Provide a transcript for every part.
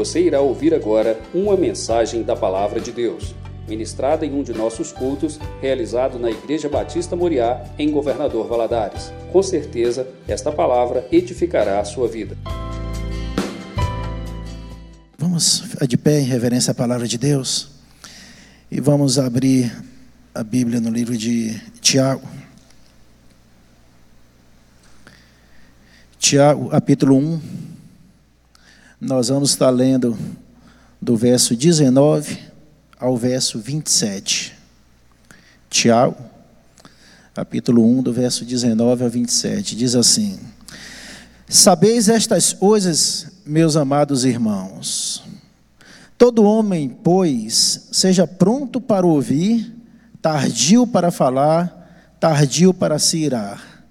Você irá ouvir agora uma mensagem da Palavra de Deus, ministrada em um de nossos cultos, realizado na Igreja Batista Moriá, em Governador Valadares. Com certeza, esta palavra edificará a sua vida. Vamos de pé em reverência à palavra de Deus e vamos abrir a Bíblia no livro de Tiago. Tiago, capítulo 1. Nós vamos estar lendo do verso 19 ao verso 27. Tiago, capítulo 1, do verso 19 ao 27. Diz assim: Sabeis estas coisas, meus amados irmãos. Todo homem, pois, seja pronto para ouvir, tardio para falar, tardio para se irar.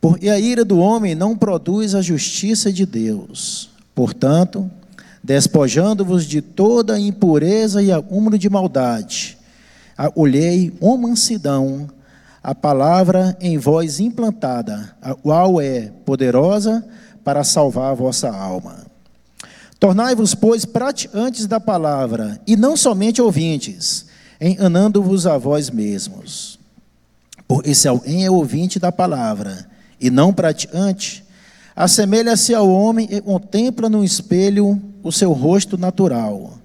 Porque a ira do homem não produz a justiça de Deus. Portanto, despojando-vos de toda impureza e acúmulo de maldade, olhei com mansidão a palavra em vós implantada, a qual é poderosa para salvar a vossa alma. Tornai-vos, pois, praticantes da palavra, e não somente ouvintes, enganando-vos a vós mesmos. Porque se alguém é ouvinte da palavra e não praticante, assemelha-se ao homem e contempla no espelho o seu rosto natural.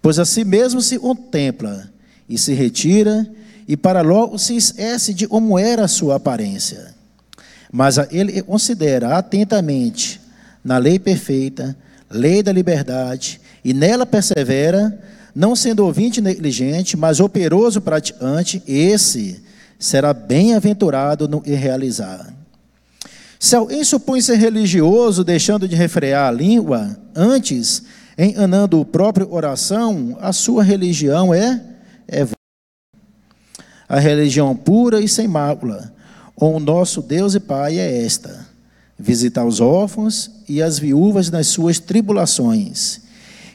Pois a si mesmo se contempla e se retira, e para logo se esquece de como era a sua aparência. Mas ele considera atentamente na lei perfeita, lei da liberdade, e nela persevera, não sendo ouvinte negligente, mas operoso praticante, esse será bem-aventurado no realizar. Se alguém supõe ser religioso, deixando de refrear a língua, antes, enganando o próprio oração, a sua religião é, é a religião pura e sem mácula, o nosso Deus e Pai é esta: visitar os órfãos e as viúvas nas suas tribulações,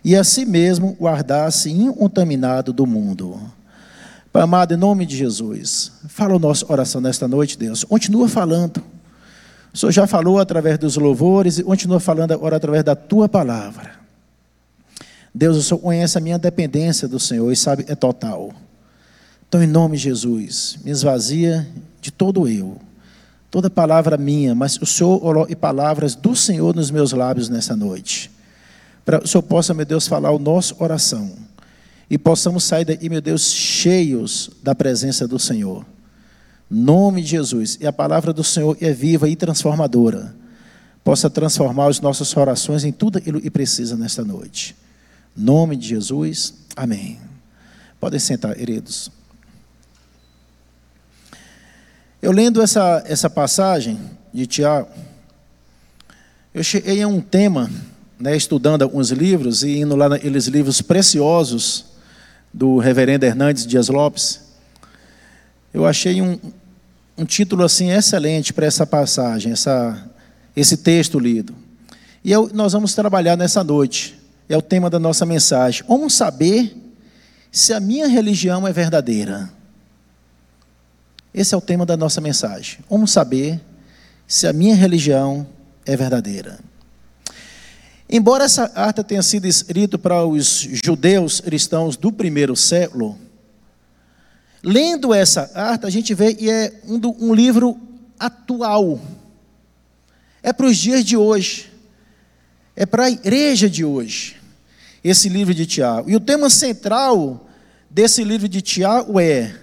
e a si mesmo guardar-se incontaminado do mundo. Amado, em nome de Jesus, fala a nossa oração nesta noite, Deus. Continua falando. O Senhor já falou através dos louvores e continua falando agora através da tua palavra. Deus, o Senhor conhece a minha dependência do Senhor e sabe, é total. Então, em nome de Jesus, me esvazia de todo eu, toda palavra minha, mas o Senhor e palavras do Senhor nos meus lábios nessa noite. Para o Senhor possa, meu Deus, falar o nosso oração e possamos sair daqui, meu Deus, cheios da presença do Senhor. Nome de Jesus. E a palavra do Senhor é viva e transformadora. Possa transformar as nossas orações em tudo aquilo que precisa nesta noite. Nome de Jesus. Amém. Podem sentar, queridos. Eu lendo essa, essa passagem de Tiago, eu cheguei a um tema, né, estudando alguns livros e indo lá naqueles livros preciosos do reverendo Hernandes Dias Lopes. Eu achei um, um título assim excelente para essa passagem, essa, esse texto lido. E eu, nós vamos trabalhar nessa noite. É o tema da nossa mensagem. Como saber se a minha religião é verdadeira? Esse é o tema da nossa mensagem. Como saber se a minha religião é verdadeira? Embora essa carta tenha sido escrita para os judeus cristãos do primeiro século, Lendo essa carta, a gente vê que é um, um livro atual. É para os dias de hoje. É para a igreja de hoje. Esse livro de Tiago. E o tema central desse livro de Tiago é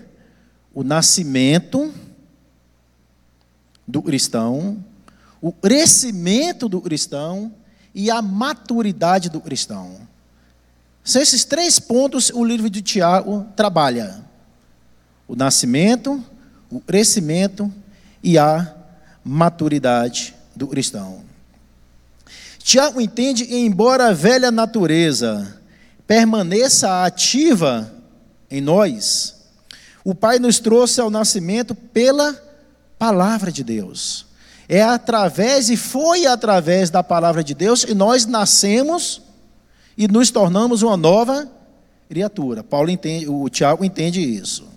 o nascimento do cristão, o crescimento do cristão e a maturidade do cristão. São esses três pontos o livro de Tiago trabalha o nascimento, o crescimento e a maturidade do cristão. Tiago entende que, embora a velha natureza permaneça ativa em nós, o Pai nos trouxe ao nascimento pela palavra de Deus. É através e foi através da palavra de Deus que nós nascemos e nos tornamos uma nova criatura. Paulo entende, o Tiago entende isso.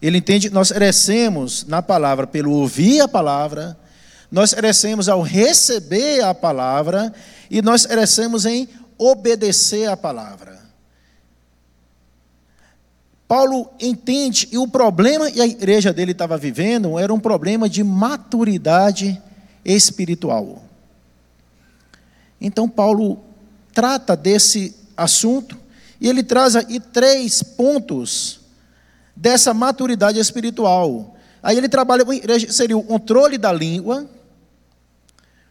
Ele entende nós crescemos na palavra pelo ouvir a palavra, nós crescemos ao receber a palavra e nós crescemos em obedecer à palavra. Paulo entende, e o problema que a igreja dele estava vivendo era um problema de maturidade espiritual. Então, Paulo trata desse assunto e ele traz aí três pontos dessa maturidade espiritual. Aí ele trabalha seria o controle da língua,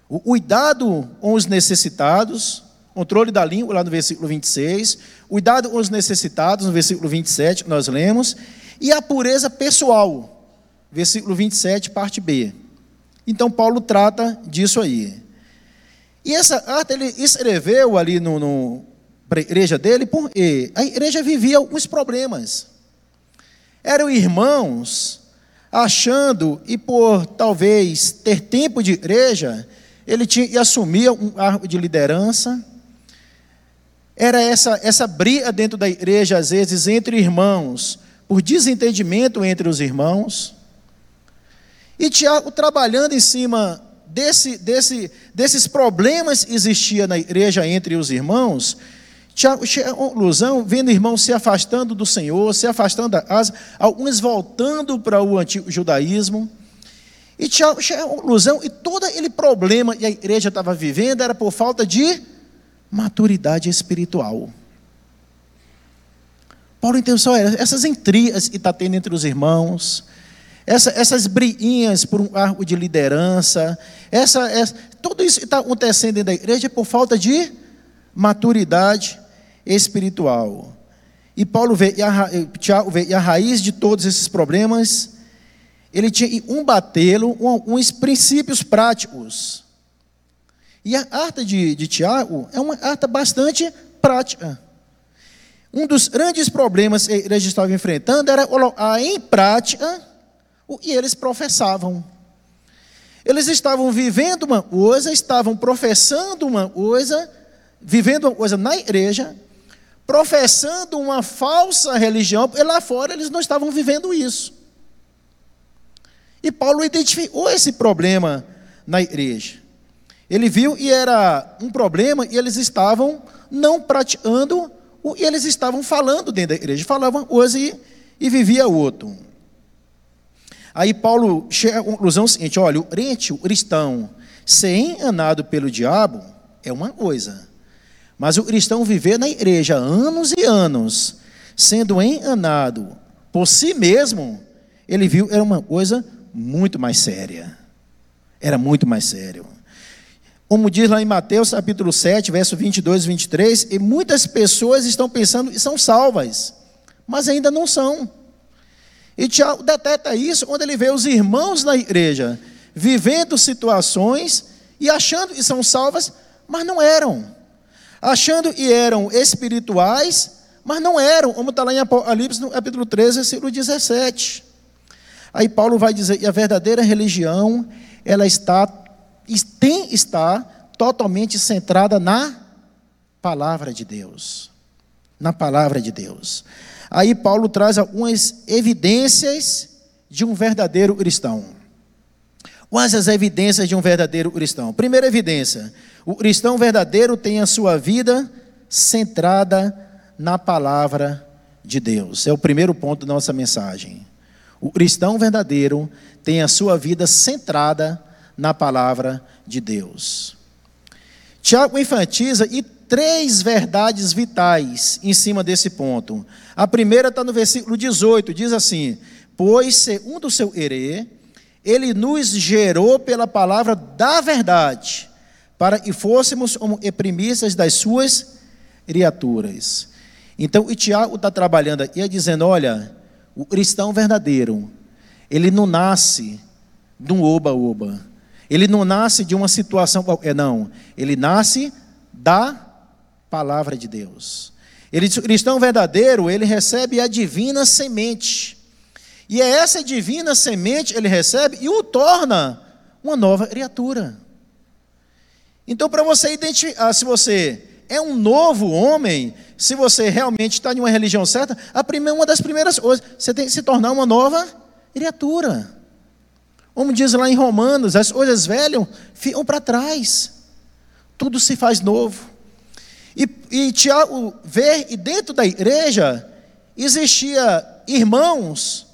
o cuidado com os necessitados, controle da língua, lá no versículo 26, cuidado com os necessitados, no versículo 27, nós lemos, e a pureza pessoal, versículo 27, parte B. Então, Paulo trata disso aí. E essa carta ele escreveu ali no, no para a igreja dele, porque a igreja vivia alguns problemas. Eram irmãos achando, e por talvez ter tempo de igreja, ele tinha que assumir um cargo de liderança, era essa, essa briga dentro da igreja, às vezes, entre irmãos, por desentendimento entre os irmãos. E Tiago, trabalhando em cima desse, desse, desses problemas que existia na igreja entre os irmãos, Conclusão, vendo irmãos se afastando do Senhor, se afastando da casa, alguns voltando para o antigo judaísmo. E Tiago conclusão, e todo aquele problema que a igreja estava vivendo era por falta de maturidade espiritual. Paulo entendeu só essas intrigas que está tendo entre os irmãos, essa, essas briguinhas por um cargo de liderança, essa, essa tudo isso que está acontecendo dentro da igreja é por falta de maturidade espiritual. E Paulo vê, e a, Tiago vê, e a raiz de todos esses problemas, ele tinha um batê-lo, um, uns princípios práticos e a carta de, de Tiago é uma carta bastante prática. Um dos grandes problemas que a igreja estava enfrentando era colocar em prática o que eles professavam. Eles estavam vivendo uma coisa, estavam professando uma coisa, vivendo uma coisa na igreja, professando uma falsa religião, e lá fora eles não estavam vivendo isso. E Paulo identificou esse problema na igreja. Ele viu e era um problema e eles estavam não praticando que eles estavam falando dentro da igreja. Falavam coisa e, e vivia outro. Aí Paulo chega à conclusão seguinte: olha, o crente, o cristão, ser enganado pelo diabo é uma coisa, mas o cristão viver na igreja anos e anos, sendo enganado por si mesmo, ele viu era uma coisa muito mais séria. Era muito mais sério. Como diz lá em Mateus capítulo 7, verso 22 e 23, e muitas pessoas estão pensando que são salvas, mas ainda não são. E Tiago deteta isso quando ele vê os irmãos na igreja vivendo situações e achando que são salvas, mas não eram. Achando que eram espirituais, mas não eram, como está lá em Apocalipse, no capítulo 13, versículo 17. Aí Paulo vai dizer que a verdadeira religião, ela está tem estar totalmente centrada na palavra de Deus. Na palavra de Deus. Aí Paulo traz algumas evidências de um verdadeiro cristão. Quais as evidências de um verdadeiro cristão? Primeira evidência: o cristão verdadeiro tem a sua vida centrada na palavra de Deus. É o primeiro ponto da nossa mensagem. O cristão verdadeiro tem a sua vida centrada na palavra de Deus. Tiago enfatiza e três verdades vitais em cima desse ponto. A primeira está no versículo 18, diz assim: Pois, segundo o seu herê, ele nos gerou pela palavra da verdade, para que fôssemos como eprimistas das suas criaturas. Então, o Tiago está trabalhando aqui, dizendo: olha, o cristão verdadeiro, ele não nasce de um oba-oba. Ele não nasce de uma situação qualquer, não. Ele nasce da palavra de Deus. Ele, o cristão verdadeiro, ele recebe a divina semente. E é essa divina semente ele recebe e o torna uma nova criatura. Então, para você identificar se você é um novo homem, se você realmente está em uma religião certa, a primeira, uma das primeiras coisas, você tem que se tornar uma nova criatura. Como diz lá em Romanos, as coisas velhas ficam para trás. Tudo se faz novo. E, e Tiago vê, e dentro da igreja, existia irmãos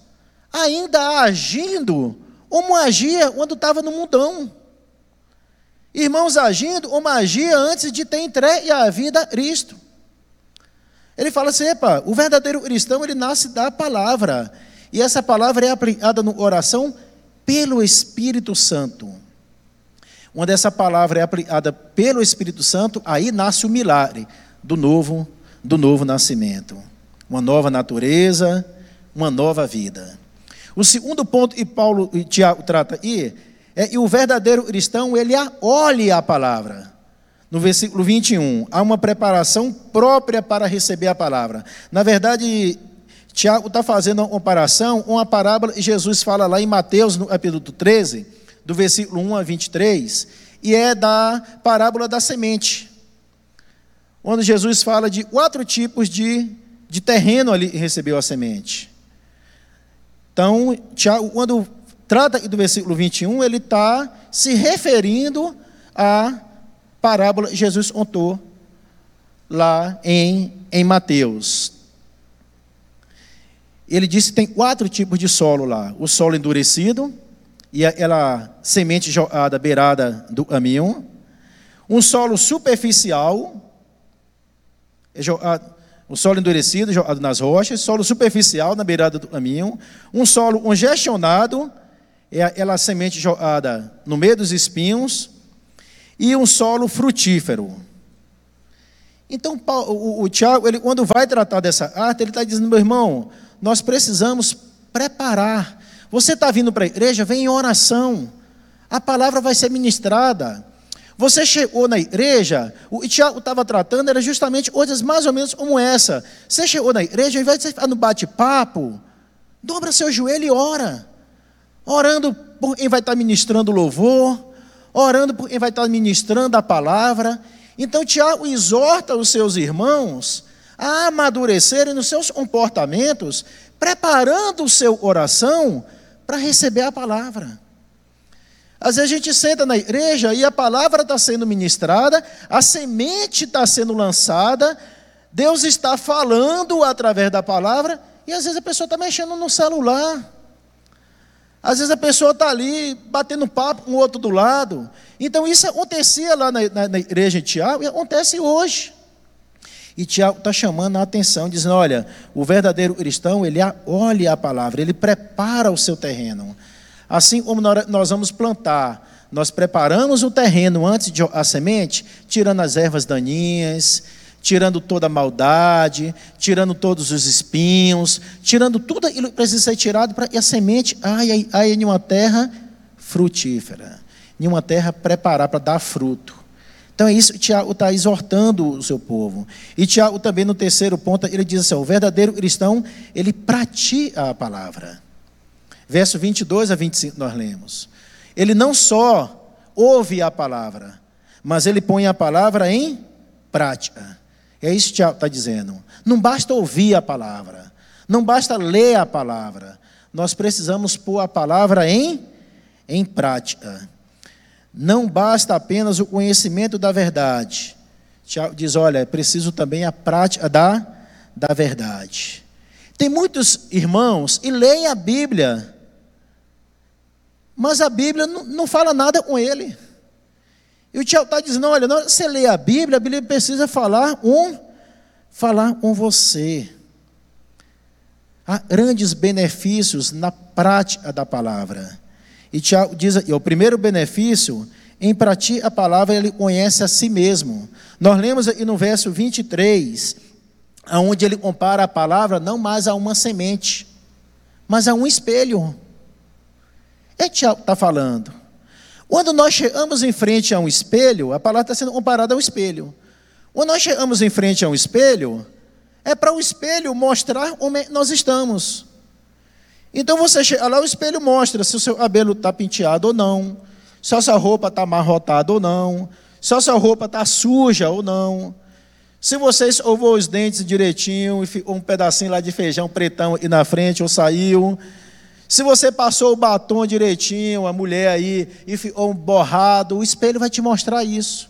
ainda agindo como agia quando estava no mundão. Irmãos agindo como agia antes de ter entregue a vida a Cristo. Ele fala assim, epa, o verdadeiro cristão ele nasce da palavra. E essa palavra é aplicada no oração pelo Espírito Santo. Quando essa palavra é aplicada pelo Espírito Santo, aí nasce o milagre do novo, do novo nascimento. Uma nova natureza, uma nova vida. O segundo ponto que Paulo e Tiago trata aí é que o verdadeiro cristão, ele olhe a palavra. No versículo 21, há uma preparação própria para receber a palavra. Na verdade, Tiago está fazendo uma comparação com a parábola, e Jesus fala lá em Mateus, no capítulo 13, do versículo 1 a 23, e é da parábola da semente, onde Jesus fala de quatro tipos de, de terreno ali recebeu a semente. Então, Tiago, quando trata do versículo 21, ele está se referindo à parábola que Jesus contou lá em, em Mateus. Ele disse que tem quatro tipos de solo lá: o solo endurecido, e aquela semente jogada beirada do caminho, um solo superficial, é o solo endurecido jogado nas rochas, solo superficial na beirada do caminho, um solo congestionado, é aquela semente jogada no meio dos espinhos, e um solo frutífero. Então, o Tiago, ele, quando vai tratar dessa arte, ele está dizendo, meu irmão, nós precisamos preparar você está vindo para a igreja, vem em oração. A palavra vai ser ministrada. Você chegou na igreja, o Tiago estava tratando, era justamente coisas mais ou menos como essa. Você chegou na igreja, ao invés de você ficar no bate-papo, dobra seu joelho e ora. Orando por quem vai estar ministrando louvor, orando por quem vai estar ministrando a palavra. Então, Tiago exorta os seus irmãos a amadurecerem nos seus comportamentos, preparando o seu oração para receber a palavra. Às vezes a gente senta na igreja e a palavra está sendo ministrada, a semente está sendo lançada, Deus está falando através da palavra, e às vezes a pessoa está mexendo no celular. Às vezes a pessoa está ali batendo papo com o outro do lado. Então isso acontecia lá na, na, na igreja de Tiago e acontece hoje. E Tiago está chamando a atenção, dizendo: olha, o verdadeiro cristão, ele olha a palavra, ele prepara o seu terreno. Assim como nós vamos plantar, nós preparamos o terreno antes de a semente, tirando as ervas daninhas, tirando toda a maldade, tirando todos os espinhos, tirando tudo aquilo que precisa ser tirado para a semente, ai, ai, ai, em uma terra frutífera, em uma terra preparada para dar fruto. Então é isso que Tiago está exortando o seu povo. E Tiago também no terceiro ponto, ele diz assim, o verdadeiro cristão, ele pratica a palavra. Verso 22 a 25 nós lemos. Ele não só ouve a palavra, mas ele põe a palavra em prática. É isso que está dizendo. Não basta ouvir a palavra, não basta ler a palavra, nós precisamos pôr a palavra em, em prática. Não basta apenas o conhecimento da verdade. Tiago diz: olha, é preciso também a prática da, da verdade. Tem muitos irmãos e leem a Bíblia, mas a Bíblia não, não fala nada com ele. E o Tiago está dizendo: olha, não, você lê a Bíblia, a Bíblia precisa falar um, falar com você. Há grandes benefícios na prática da palavra. E Tiago diz aqui, o primeiro benefício, em praticar a palavra, ele conhece a si mesmo. Nós lemos aqui no verso 23, onde ele compara a palavra não mais a uma semente, mas a um espelho. É Tiago está falando. Quando nós chegamos em frente a um espelho, a palavra está sendo comparada ao espelho. Quando nós chegamos em frente a um espelho, é para o espelho mostrar é nós estamos. Então você chega lá, o espelho mostra se o seu cabelo está penteado ou não, se a sua roupa está amarrotada ou não, se a sua roupa está suja ou não. Se você escovou os dentes direitinho e ficou um pedacinho lá de feijão pretão e na frente ou saiu. Se você passou o batom direitinho, a mulher aí, e ficou borrado, o espelho vai te mostrar isso.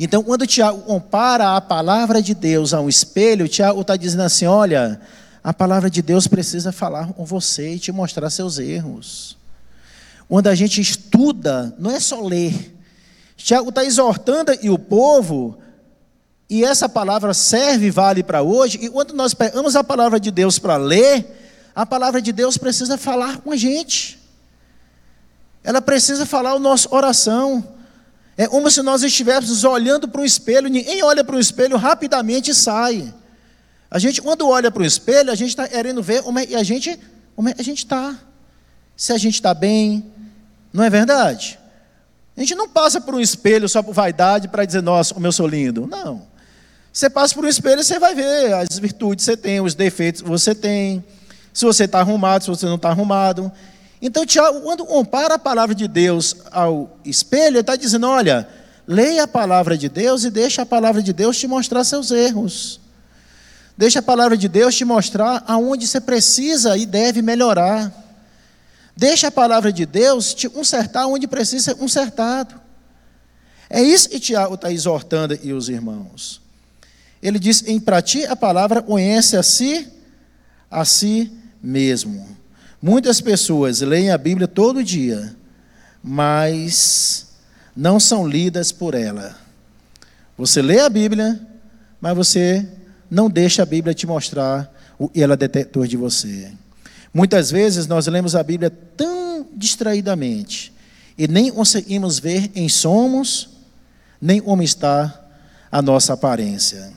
Então, quando Tiago compara a palavra de Deus a um espelho, Tiago está dizendo assim: olha, a palavra de Deus precisa falar com você e te mostrar seus erros. Quando a gente estuda, não é só ler. Tiago está exortando e o povo, e essa palavra serve e vale para hoje, e quando nós pegamos a palavra de Deus para ler, a palavra de Deus precisa falar com a gente. Ela precisa falar o nosso oração. É como se nós estivéssemos olhando para um espelho, ninguém olha para um espelho rapidamente sai. A gente, quando olha para o espelho, a gente está querendo ver como é, a gente é, a gente está. Se a gente está bem, não é verdade? A gente não passa por um espelho só por vaidade para dizer, nossa, como eu sou lindo. Não. Você passa por um espelho e você vai ver as virtudes que você tem, os defeitos que você tem, se você está arrumado, se você não está arrumado. Então, Tiago, quando compara a palavra de Deus ao espelho, ele está dizendo: olha, leia a palavra de Deus e deixa a palavra de Deus te mostrar seus erros. Deixa a palavra de Deus te mostrar aonde você precisa e deve melhorar. Deixa a palavra de Deus te consertar onde precisa ser consertado. É isso que Tiago está exortando e os irmãos. Ele diz: em para ti a palavra conhece a si, a si mesmo. Muitas pessoas leem a Bíblia todo dia, mas não são lidas por ela. Você lê a Bíblia, mas você não deixa a Bíblia te mostrar o ela é detector de você. Muitas vezes nós lemos a Bíblia tão distraidamente e nem conseguimos ver em somos, nem como está a nossa aparência.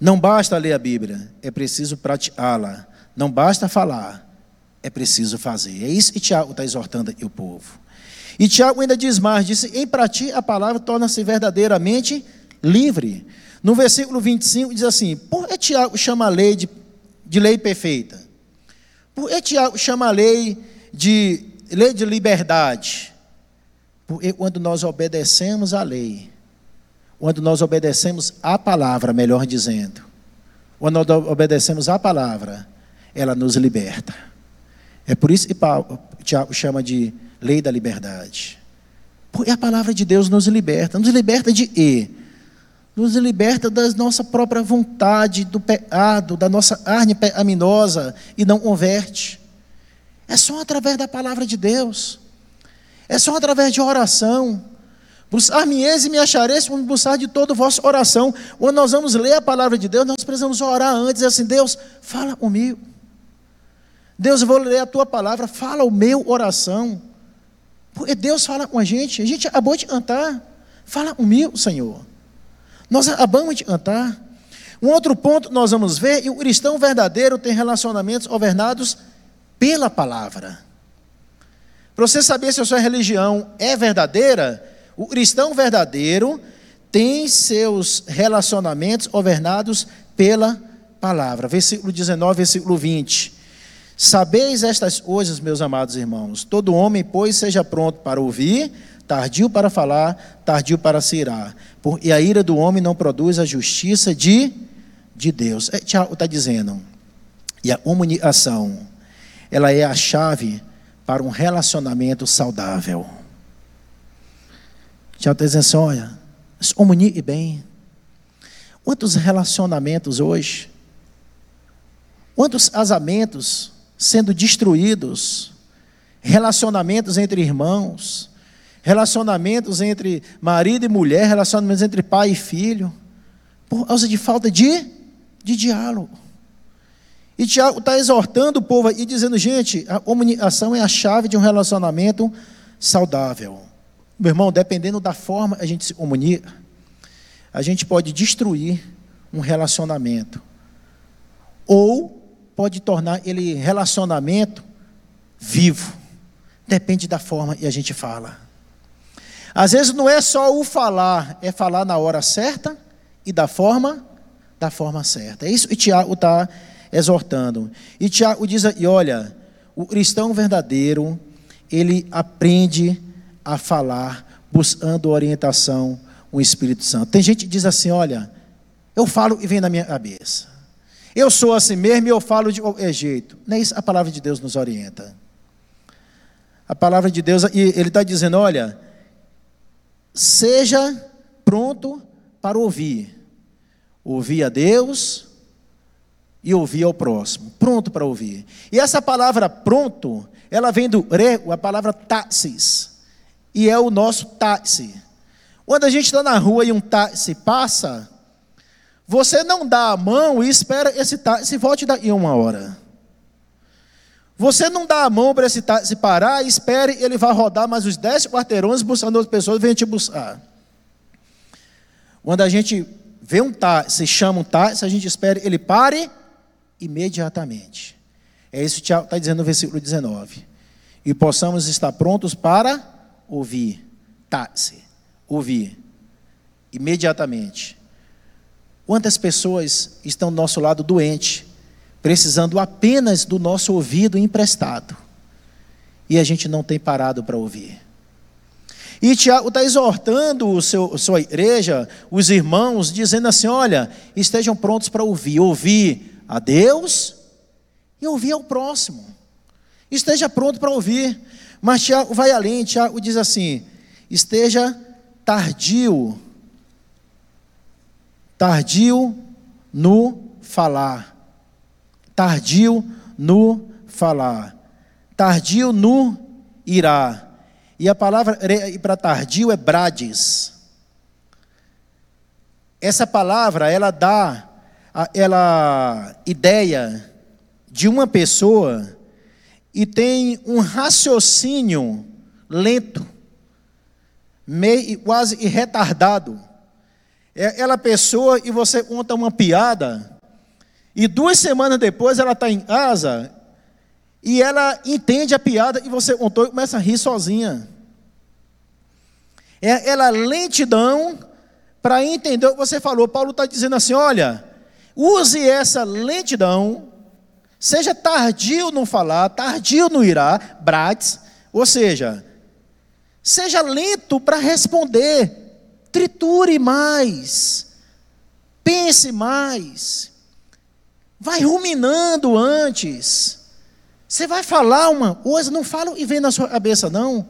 Não basta ler a Bíblia, é preciso praticá-la. Não basta falar, é preciso fazer. É isso que Tiago está exortando o povo. E Tiago ainda diz mais: disse, em para ti a palavra torna-se verdadeiramente livre. No versículo 25 diz assim: por que Tiago chama a lei de, de lei perfeita? Por que Tiago chama a lei de lei de liberdade? Porque quando nós obedecemos a lei, quando nós obedecemos a palavra, melhor dizendo, quando nós obedecemos a palavra, ela nos liberta. É por isso que Tiago chama de lei da liberdade. Porque a palavra de Deus nos liberta. Nos liberta de E. Nos liberta da nossa própria vontade, do pecado, da nossa carne pecaminosa e não converte. É só através da palavra de Deus. É só através de oração. Buscar-me-eis e me achareis quando buscar de todo o vosso oração. Quando nós vamos ler a palavra de Deus, nós precisamos orar antes, assim, Deus, fala comigo. Deus, eu vou ler a tua palavra, fala o meu oração. Porque Deus fala com a gente, a gente acabou de cantar. Fala comigo, Senhor. Nós acabamos de cantar. Um outro ponto nós vamos ver, e o cristão verdadeiro tem relacionamentos governados pela palavra. Para você saber se a sua religião é verdadeira, o cristão verdadeiro tem seus relacionamentos governados pela palavra. Versículo 19, versículo 20. Sabeis estas coisas, meus amados irmãos. Todo homem, pois, seja pronto para ouvir, tardio para falar, tardio para se irar. E a ira do homem não produz a justiça de, de Deus. É, Tiago está dizendo. E a comunicação, ela é a chave para um relacionamento saudável. Tiago está dizendo assim: olha, se comunique bem. Quantos relacionamentos hoje? Quantos casamentos sendo destruídos, relacionamentos entre irmãos, relacionamentos entre marido e mulher, relacionamentos entre pai e filho, por causa de falta de, de diálogo. E Tiago está exortando o povo e dizendo, gente, a comunicação é a chave de um relacionamento saudável. Meu irmão, dependendo da forma a gente se comunica, a gente pode destruir um relacionamento. Ou pode tornar ele relacionamento vivo. Depende da forma que a gente fala. Às vezes não é só o falar, é falar na hora certa e da forma da forma certa. É isso que Tiago está exortando. E Tiago diz, e olha, o cristão verdadeiro, ele aprende a falar buscando orientação o Espírito Santo. Tem gente que diz assim, olha, eu falo e vem na minha cabeça. Eu sou assim mesmo e eu falo de qualquer jeito. Não é isso a palavra de Deus nos orienta. A palavra de Deus, e ele está dizendo: olha, seja pronto para ouvir. Ouvir a Deus e ouvir ao próximo. Pronto para ouvir. E essa palavra pronto, ela vem do grego, a palavra táxis. E é o nosso táxi. Quando a gente está na rua e um táxi passa, você não dá a mão e espera esse táxi volte daqui uma hora. Você não dá a mão para esse táxi parar e espere ele vai rodar mais os 10 quarteirões buscando outras pessoas vem te buscar. Quando a gente vê um táxi, chama um táxi, a gente espera ele pare imediatamente. É isso que Tiago está dizendo no versículo 19. E possamos estar prontos para ouvir. Táxi. Ouvir. Imediatamente. Quantas pessoas estão do nosso lado doente, precisando apenas do nosso ouvido emprestado, e a gente não tem parado para ouvir. E Tiago está exortando o seu, sua igreja, os irmãos, dizendo assim: olha, estejam prontos para ouvir, ouvir a Deus e ouvir ao próximo. Esteja pronto para ouvir. Mas Tiago vai além, Tiago diz assim: esteja tardio, tardio no falar, tardio no falar, tardio no irá e a palavra para tardio é brades. Essa palavra, ela dá ela ideia de uma pessoa e tem um raciocínio lento, meio quase retardado. É aquela pessoa e você conta uma piada e duas semanas depois ela está em casa e ela entende a piada e você contou e começa a rir sozinha. É ela lentidão para entender o que você falou. Paulo está dizendo assim: olha, use essa lentidão, seja tardio no falar, tardio no irá, brades, ou seja, seja lento para responder, triture mais, pense mais, vai ruminando antes. Você vai falar uma coisa, não fala e vem na sua cabeça, não.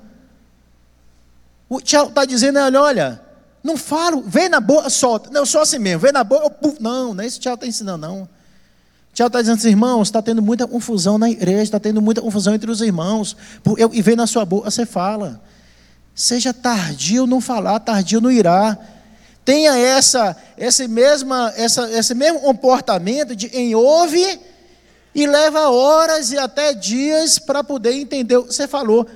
O Tiago está dizendo, olha, olha, não falo, vem na boca, solta. Não, eu sou assim mesmo, vem na boca, eu. Não, não é isso que o está ensinando, não. Tiago está dizendo assim, irmãos, está tendo muita confusão na igreja, está tendo muita confusão entre os irmãos. E vem na sua boca, você fala. Seja tardio não falar, tardio não irá. Tenha essa, esse, mesma, essa, esse mesmo comportamento de em ouve e leva horas e até dias para poder entender o que você falou.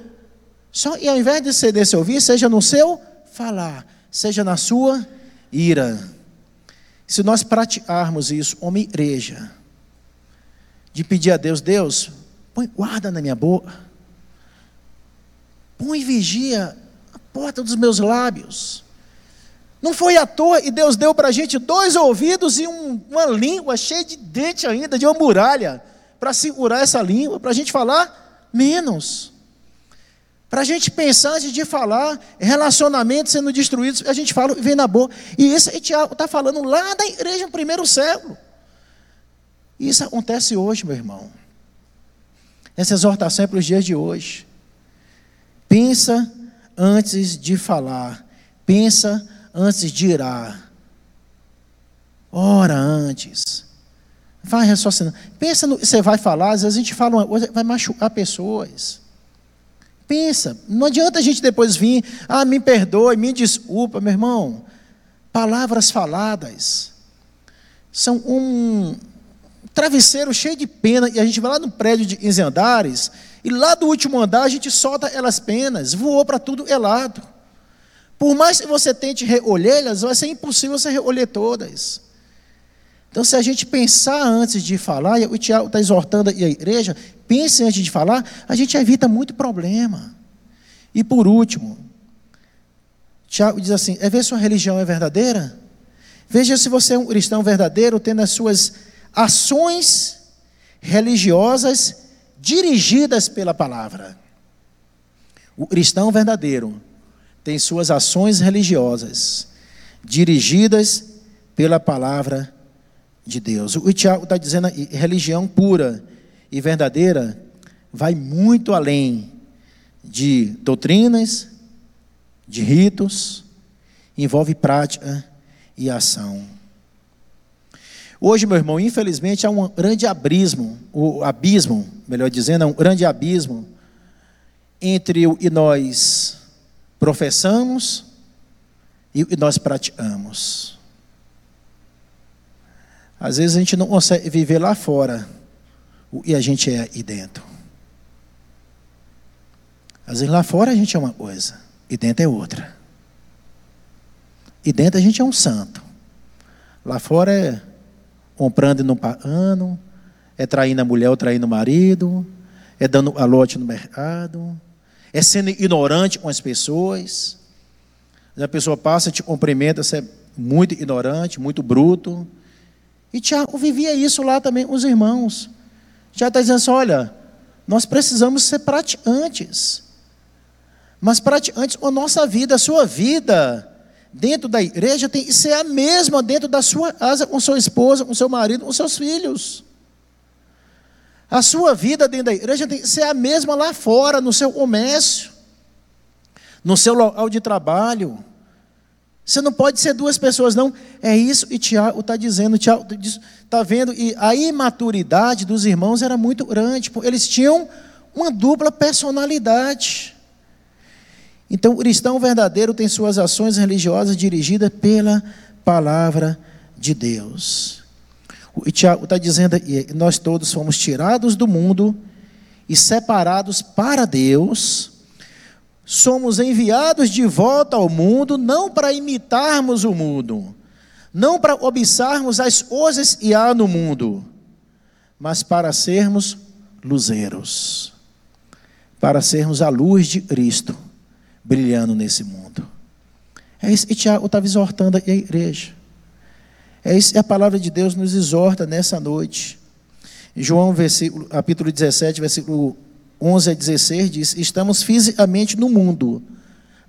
Só, e ao invés de ser desse ouvir, seja no seu falar, seja na sua ira. Se nós praticarmos isso, uma igreja, de pedir a Deus, Deus, põe guarda na minha boca, põe vigia porta dos meus lábios. Não foi à toa e Deus deu para a gente dois ouvidos e um, uma língua cheia de dente ainda, de uma muralha, para segurar essa língua, para a gente falar menos. Para a gente pensar antes de falar, relacionamentos sendo destruídos, a gente fala e vem na boca. E isso Tiago está falando lá da igreja no primeiro século. Isso acontece hoje, meu irmão. Essa exortação é para os dias de hoje. Pensa antes de falar. Pensa antes de irar. Ora antes. Vai raciocinando. Pensa no você vai falar, às vezes a gente fala uma coisa, vai machucar pessoas. Pensa, não adianta a gente depois vir, ah, me perdoe, me desculpa, meu irmão. Palavras faladas são um travesseiro cheio de pena, e a gente vai lá no prédio de 15 andares, e lá do último andar a gente solta elas penas, voou para tudo é lado. Por mais que você tente reolhê-las, vai ser impossível você reolher todas. Então, se a gente pensar antes de falar, e o Tiago está exortando a igreja, pense antes de falar, a gente evita muito problema. E por último, Tiago diz assim: é ver se sua religião é verdadeira? Veja se você é um cristão verdadeiro, tendo as suas ações religiosas dirigidas pela palavra. O cristão verdadeiro tem suas ações religiosas dirigidas pela palavra de Deus. O Tiago está dizendo religião pura e verdadeira vai muito além de doutrinas, de ritos, envolve prática e ação. Hoje, meu irmão, infelizmente há um grande abismo, o abismo, melhor dizendo, um grande abismo entre o que nós professamos e o que nós praticamos. Às vezes a gente não consegue viver lá fora o que a gente é aí dentro. Às vezes lá fora a gente é uma coisa e dentro é outra. E dentro a gente é um santo. Lá fora é comprando e não pagando, é traindo a mulher ou traindo o marido, é dando a lote no mercado, é sendo ignorante com as pessoas. A pessoa passa, te cumprimenta, você é muito ignorante, muito bruto. E Tiago vivia isso lá também com os irmãos. Tiago está dizendo assim: olha, nós precisamos ser praticantes. Mas praticantes a nossa vida, a sua vida dentro da igreja tem que ser a mesma dentro da sua casa, com sua esposa, com seu marido, com seus filhos. A sua vida dentro da igreja tem que ser a mesma lá fora, no seu comércio, no seu local de trabalho. Você não pode ser duas pessoas, não. É isso, e Tiago está dizendo, Tiago está vendo, e a imaturidade dos irmãos era muito grande, eles tinham uma dupla personalidade. Então, o cristão verdadeiro tem suas ações religiosas dirigidas pela palavra de Deus. O Tiago está dizendo nós todos fomos tirados do mundo e separados para Deus. Somos enviados de volta ao mundo, não para imitarmos o mundo, não para observarmos as coisas que há no mundo, mas para sermos luzeiros, para sermos a luz de Cristo brilhando nesse mundo. É isso que Tiago estava exortando a igreja. É isso que a palavra de Deus nos exorta nessa noite. João, versículo, capítulo 17, versículo 11 a 16, diz: Estamos fisicamente no mundo,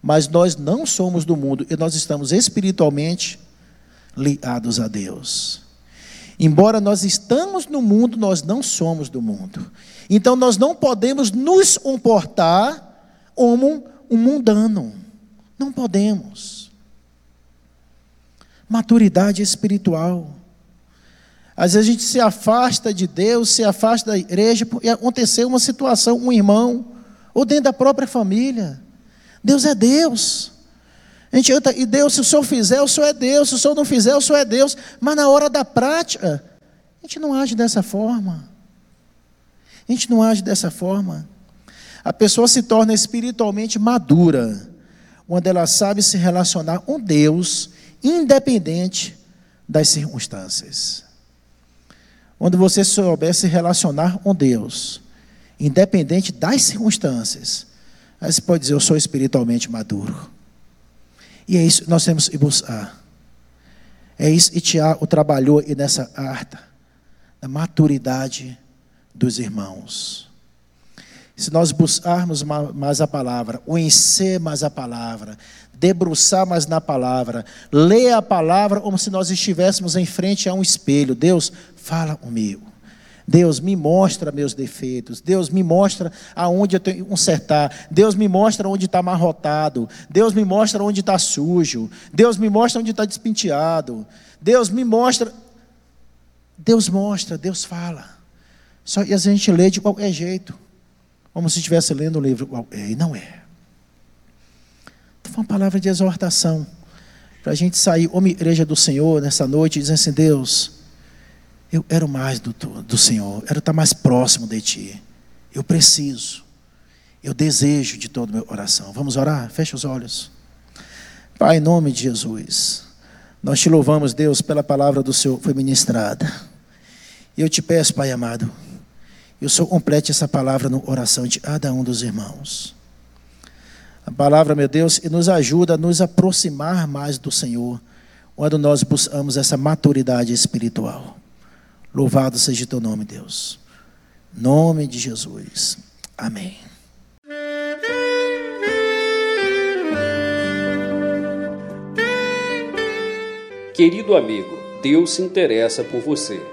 mas nós não somos do mundo, e nós estamos espiritualmente ligados a Deus. Embora nós estamos no mundo, nós não somos do mundo. Então nós não podemos nos comportar como um mundano. Não podemos. Maturidade espiritual. Às vezes a gente se afasta de Deus, se afasta da igreja, porque aconteceu uma situação, um irmão, ou dentro da própria família. Deus é Deus. A gente anda, e Deus, se o Senhor fizer, o Senhor é Deus, se o Senhor não fizer, o Senhor é Deus. Mas na hora da prática, a gente não age dessa forma. A gente não age dessa forma. A pessoa se torna espiritualmente madura quando ela sabe se relacionar com Deus, independente das circunstâncias. Quando você souber se relacionar com Deus, independente das circunstâncias, aí você pode dizer: Eu sou espiritualmente maduro. E é isso que nós temos que buscar. É isso que Tiago trabalhou nessa arte, da maturidade dos irmãos. Se nós buscarmos mais a palavra, conhecer mais a palavra, debruçar mais na palavra, ler a palavra como se nós estivéssemos em frente a um espelho. Deus, fala comigo. Deus me mostra meus defeitos. Deus me mostra aonde eu tenho que consertar. Deus me mostra onde está amarrotado. Deus me mostra onde está sujo. Deus me mostra onde está despenteado. Deus me mostra. Deus mostra, Deus fala. Só que a gente lê de qualquer jeito como se estivesse lendo um livro qualquer, e não é. Então, foi uma palavra de exortação, para a gente sair, como igreja do Senhor, nessa noite, dizendo assim: Deus, eu quero mais do, do Senhor, quero estar mais próximo de Ti, eu preciso, eu desejo de todo o meu coração. Vamos orar? Fecha os olhos. Pai, em nome de Jesus, nós te louvamos, Deus, pela palavra do Senhor que foi ministrada. Eu te peço, Pai amado, e o Senhor complete essa palavra no coração de cada um dos irmãos. A palavra, meu Deus, e nos ajuda a nos aproximar mais do Senhor, quando nós buscamos essa maturidade espiritual. Louvado seja o teu nome, Deus. Nome de Jesus. Amém. Querido amigo, Deus se interessa por você.